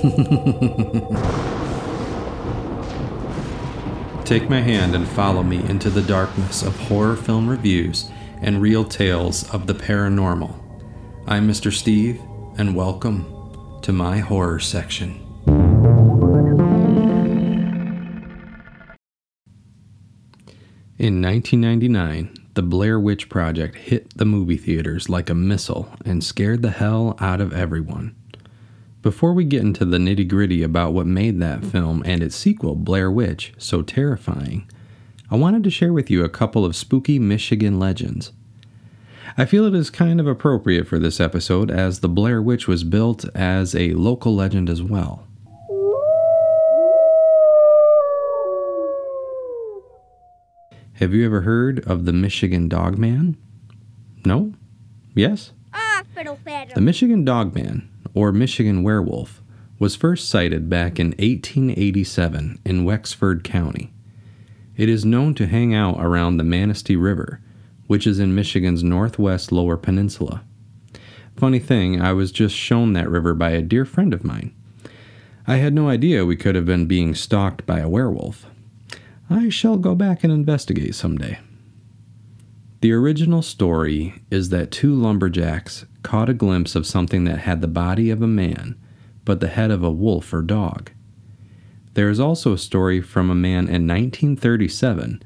Take my hand and follow me into the darkness of horror film reviews and real tales of the paranormal. I'm Mr. Steve, and welcome to my horror section. In 1999, the Blair Witch Project hit the movie theaters like a missile and scared the hell out of everyone. Before we get into the nitty gritty about what made that film and its sequel, Blair Witch, so terrifying, I wanted to share with you a couple of spooky Michigan legends. I feel it is kind of appropriate for this episode as the Blair Witch was built as a local legend as well. Have you ever heard of the Michigan Dogman? No? Yes? The Michigan Dogman or Michigan werewolf, was first sighted back in 1887 in Wexford County. It is known to hang out around the Manistee River, which is in Michigan's northwest lower peninsula. Funny thing, I was just shown that river by a dear friend of mine. I had no idea we could have been being stalked by a werewolf. I shall go back and investigate someday. The original story is that two lumberjacks caught a glimpse of something that had the body of a man, but the head of a wolf or dog. There is also a story from a man in 1937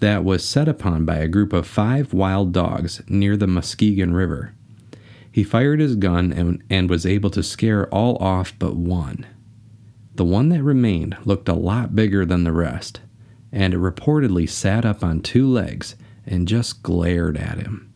that was set upon by a group of five wild dogs near the Muskegon River. He fired his gun and, and was able to scare all off but one. The one that remained looked a lot bigger than the rest, and it reportedly sat up on two legs and just glared at him.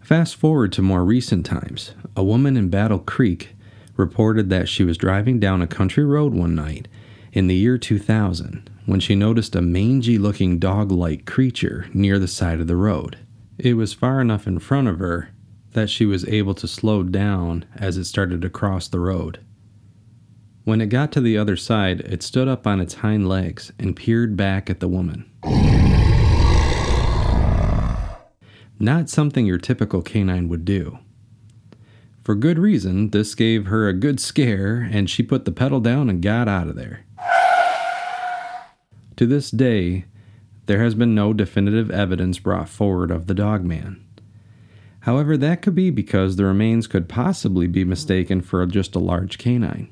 Fast forward to more recent times. A woman in Battle Creek reported that she was driving down a country road one night in the year 2000 when she noticed a mangy looking dog like creature near the side of the road. It was far enough in front of her that she was able to slow down as it started to cross the road. When it got to the other side, it stood up on its hind legs and peered back at the woman. Not something your typical canine would do. For good reason, this gave her a good scare, and she put the pedal down and got out of there. To this day, there has been no definitive evidence brought forward of the dogman. However, that could be because the remains could possibly be mistaken for just a large canine.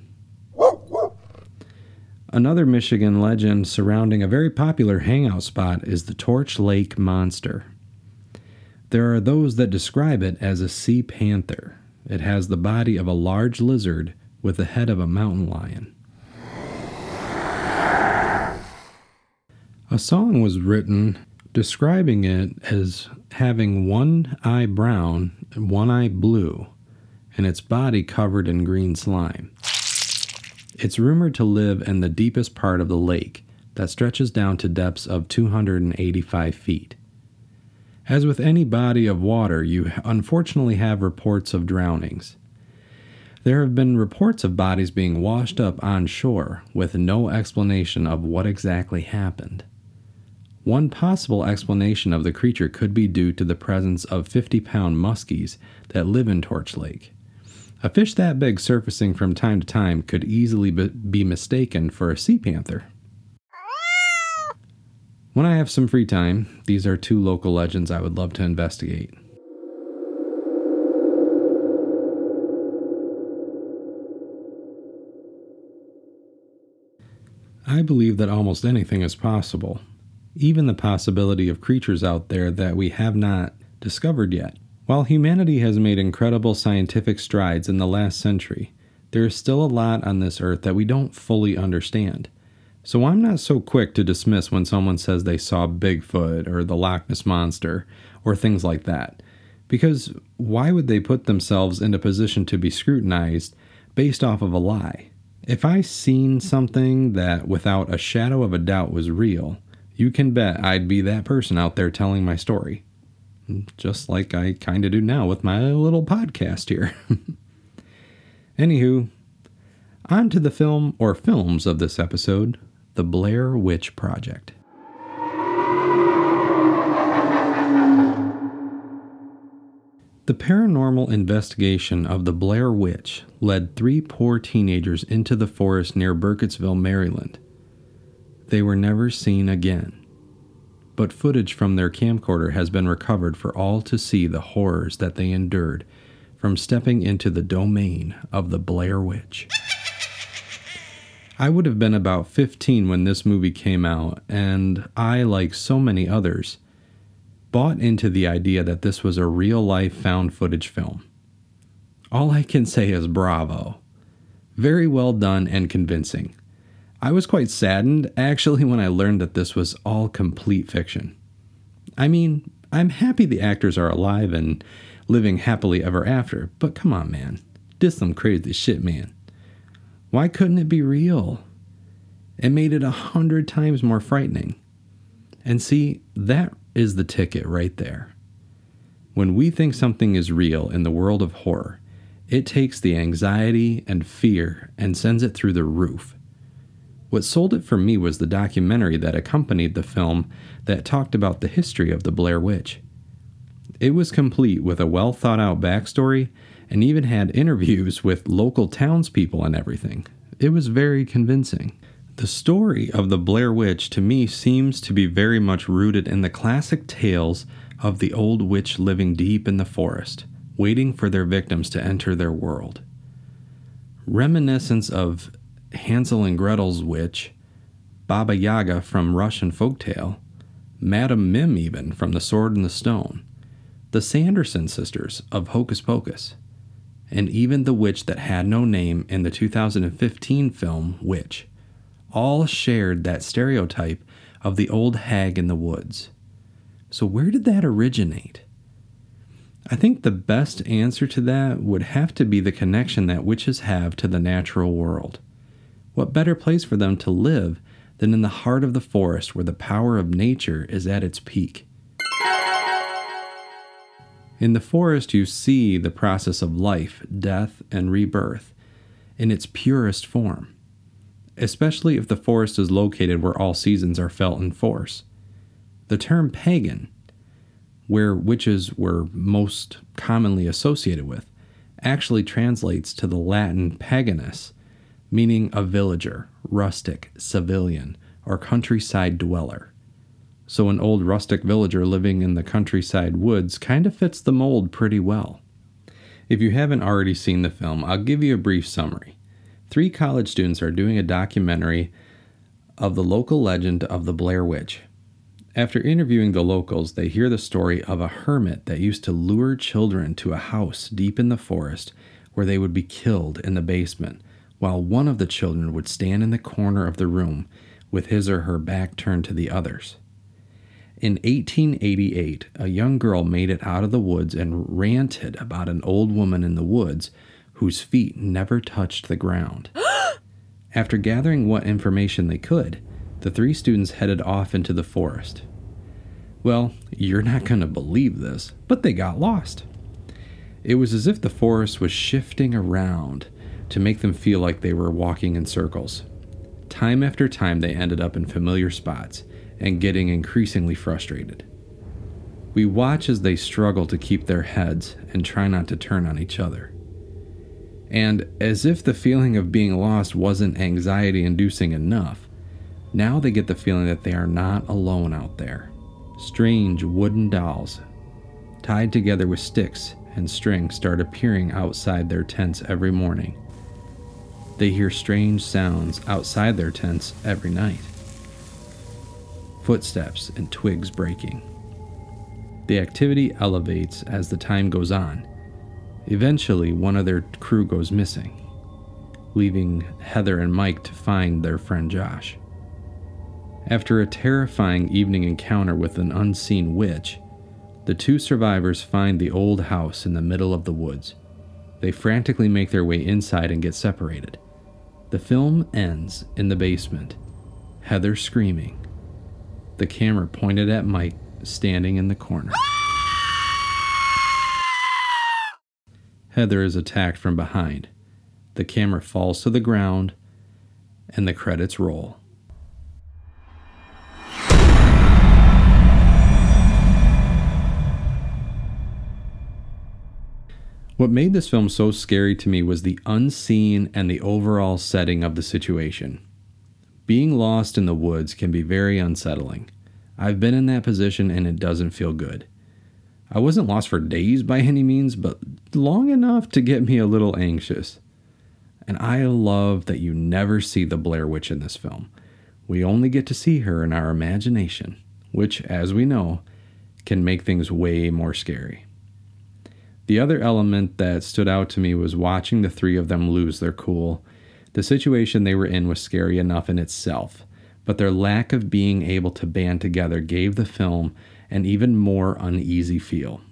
Another Michigan legend surrounding a very popular hangout spot is the Torch Lake Monster. There are those that describe it as a sea panther. It has the body of a large lizard with the head of a mountain lion. A song was written describing it as having one eye brown and one eye blue, and its body covered in green slime. It's rumored to live in the deepest part of the lake that stretches down to depths of 285 feet. As with any body of water, you unfortunately have reports of drownings. There have been reports of bodies being washed up on shore with no explanation of what exactly happened. One possible explanation of the creature could be due to the presence of 50 pound muskies that live in Torch Lake. A fish that big surfacing from time to time could easily be mistaken for a sea panther. When I have some free time, these are two local legends I would love to investigate. I believe that almost anything is possible, even the possibility of creatures out there that we have not discovered yet. While humanity has made incredible scientific strides in the last century, there is still a lot on this earth that we don't fully understand. So I'm not so quick to dismiss when someone says they saw Bigfoot or the Loch Ness Monster or things like that. Because why would they put themselves in a position to be scrutinized based off of a lie? If I seen something that without a shadow of a doubt was real, you can bet I'd be that person out there telling my story just like I kind of do now with my little podcast here. Anywho, on to the film or films of this episode The Blair Witch Project. The paranormal investigation of the Blair Witch led three poor teenagers into the forest near Burkittsville, Maryland. They were never seen again. But footage from their camcorder has been recovered for all to see the horrors that they endured from stepping into the domain of the Blair Witch. I would have been about 15 when this movie came out, and I, like so many others, bought into the idea that this was a real life found footage film. All I can say is bravo. Very well done and convincing. I was quite saddened actually when I learned that this was all complete fiction. I mean, I'm happy the actors are alive and living happily ever after, but come on, man. This some crazy shit, man. Why couldn't it be real? It made it a hundred times more frightening. And see, that is the ticket right there. When we think something is real in the world of horror, it takes the anxiety and fear and sends it through the roof. What sold it for me was the documentary that accompanied the film that talked about the history of the Blair Witch. It was complete with a well thought out backstory and even had interviews with local townspeople and everything. It was very convincing. The story of the Blair Witch to me seems to be very much rooted in the classic tales of the old witch living deep in the forest, waiting for their victims to enter their world. Reminiscence of Hansel and Gretel's witch, Baba Yaga from Russian folktale, Madame Mim even from The Sword and the Stone, the Sanderson sisters of Hocus Pocus, and even the witch that had no name in the 2015 film Witch all shared that stereotype of the old hag in the woods. So, where did that originate? I think the best answer to that would have to be the connection that witches have to the natural world. What better place for them to live than in the heart of the forest where the power of nature is at its peak? In the forest, you see the process of life, death, and rebirth in its purest form especially if the forest is located where all seasons are felt in force. The term pagan, where witches were most commonly associated with, actually translates to the Latin paganus, meaning a villager, rustic, civilian, or countryside dweller. So, an old rustic villager living in the countryside woods kind of fits the mold pretty well. If you haven't already seen the film, I'll give you a brief summary. Three college students are doing a documentary of the local legend of the Blair Witch. After interviewing the locals, they hear the story of a hermit that used to lure children to a house deep in the forest where they would be killed in the basement, while one of the children would stand in the corner of the room with his or her back turned to the others. In 1888, a young girl made it out of the woods and ranted about an old woman in the woods whose feet never touched the ground. After gathering what information they could, the three students headed off into the forest. Well, you're not going to believe this, but they got lost. It was as if the forest was shifting around to make them feel like they were walking in circles. Time after time, they ended up in familiar spots and getting increasingly frustrated. We watch as they struggle to keep their heads and try not to turn on each other. And as if the feeling of being lost wasn't anxiety inducing enough, now they get the feeling that they are not alone out there. Strange wooden dolls, tied together with sticks and string, start appearing outside their tents every morning. They hear strange sounds outside their tents every night footsteps and twigs breaking. The activity elevates as the time goes on Eventually, one of their crew goes missing, leaving Heather and Mike to find their friend Josh. After a terrifying evening encounter with an unseen witch, the two survivors find the old house in the middle of the woods. They frantically make their way inside and get separated. The film ends in the basement, Heather screaming, the camera pointed at Mike standing in the corner. Heather is attacked from behind. The camera falls to the ground, and the credits roll. What made this film so scary to me was the unseen and the overall setting of the situation. Being lost in the woods can be very unsettling. I've been in that position and it doesn't feel good. I wasn't lost for days by any means, but long enough to get me a little anxious. And I love that you never see the Blair Witch in this film. We only get to see her in our imagination, which, as we know, can make things way more scary. The other element that stood out to me was watching the three of them lose their cool. The situation they were in was scary enough in itself, but their lack of being able to band together gave the film an even more uneasy feel.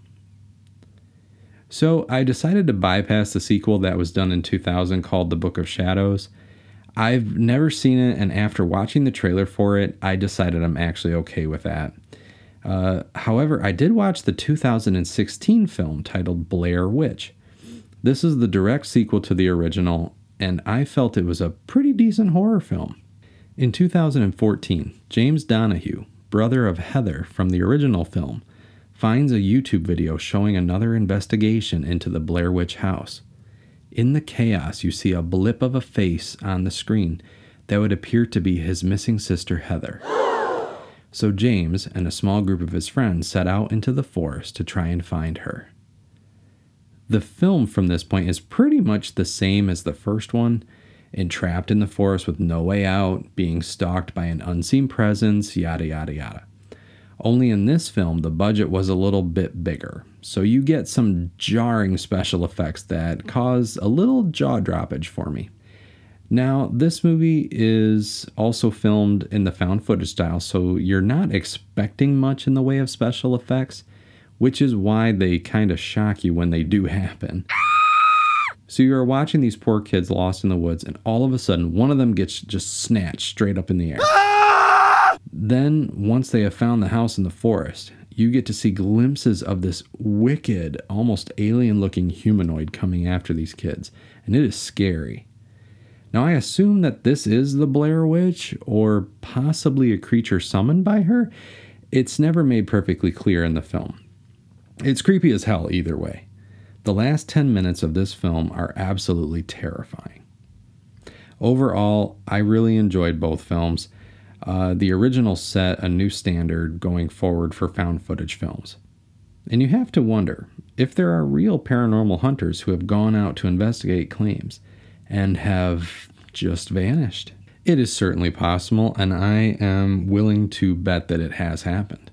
So I decided to bypass the sequel that was done in 2000 called The Book of Shadows. I've never seen it, and after watching the trailer for it, I decided I'm actually okay with that. Uh, however, I did watch the 2016 film titled Blair Witch. This is the direct sequel to the original, and I felt it was a pretty decent horror film. In 2014, James Donahue, brother of Heather from the original film, finds a YouTube video showing another investigation into the Blair Witch house. In the chaos, you see a blip of a face on the screen that would appear to be his missing sister Heather. So James and a small group of his friends set out into the forest to try and find her. The film from this point is pretty much the same as the first one, entrapped in the forest with no way out, being stalked by an unseen presence, yada yada yada. Only in this film, the budget was a little bit bigger, so you get some jarring special effects that cause a little jaw droppage for me. Now, this movie is also filmed in the found footage style, so you're not expecting much in the way of special effects, which is why they kind of shock you when they do happen. So you're watching these poor kids lost in the woods, and all of a sudden, one of them gets just snatched straight up in the air. Then, once they have found the house in the forest, you get to see glimpses of this wicked, almost alien looking humanoid coming after these kids, and it is scary. Now, I assume that this is the Blair Witch, or possibly a creature summoned by her. It's never made perfectly clear in the film. It's creepy as hell either way. The last 10 minutes of this film are absolutely terrifying. Overall, I really enjoyed both films. Uh, the original set a new standard going forward for found footage films. And you have to wonder if there are real paranormal hunters who have gone out to investigate claims and have just vanished. It is certainly possible, and I am willing to bet that it has happened,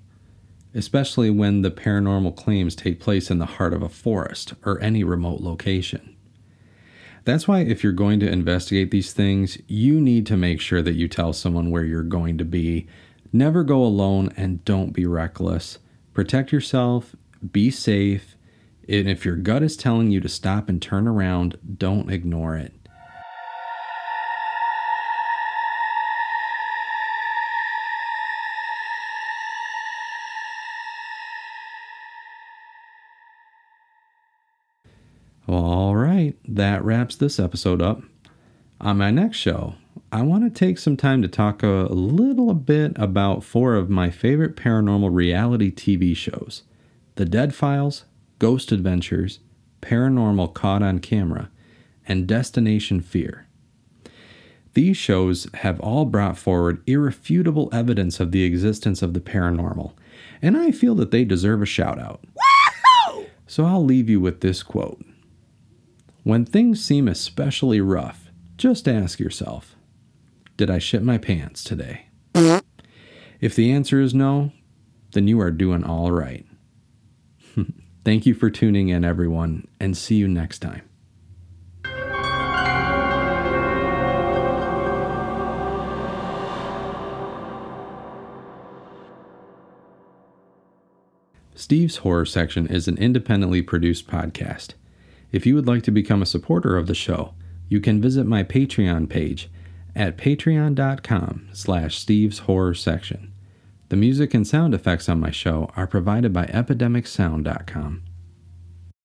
especially when the paranormal claims take place in the heart of a forest or any remote location. That's why, if you're going to investigate these things, you need to make sure that you tell someone where you're going to be. Never go alone and don't be reckless. Protect yourself, be safe, and if your gut is telling you to stop and turn around, don't ignore it. All right, that wraps this episode up. On my next show, I want to take some time to talk a little bit about four of my favorite paranormal reality TV shows The Dead Files, Ghost Adventures, Paranormal Caught on Camera, and Destination Fear. These shows have all brought forward irrefutable evidence of the existence of the paranormal, and I feel that they deserve a shout out. So I'll leave you with this quote when things seem especially rough, just ask yourself Did I shit my pants today? if the answer is no, then you are doing all right. Thank you for tuning in, everyone, and see you next time. Steve's Horror Section is an independently produced podcast. If you would like to become a supporter of the show, you can visit my Patreon page at patreon.com slash Steve's Horror Section. The music and sound effects on my show are provided by epidemicsound.com.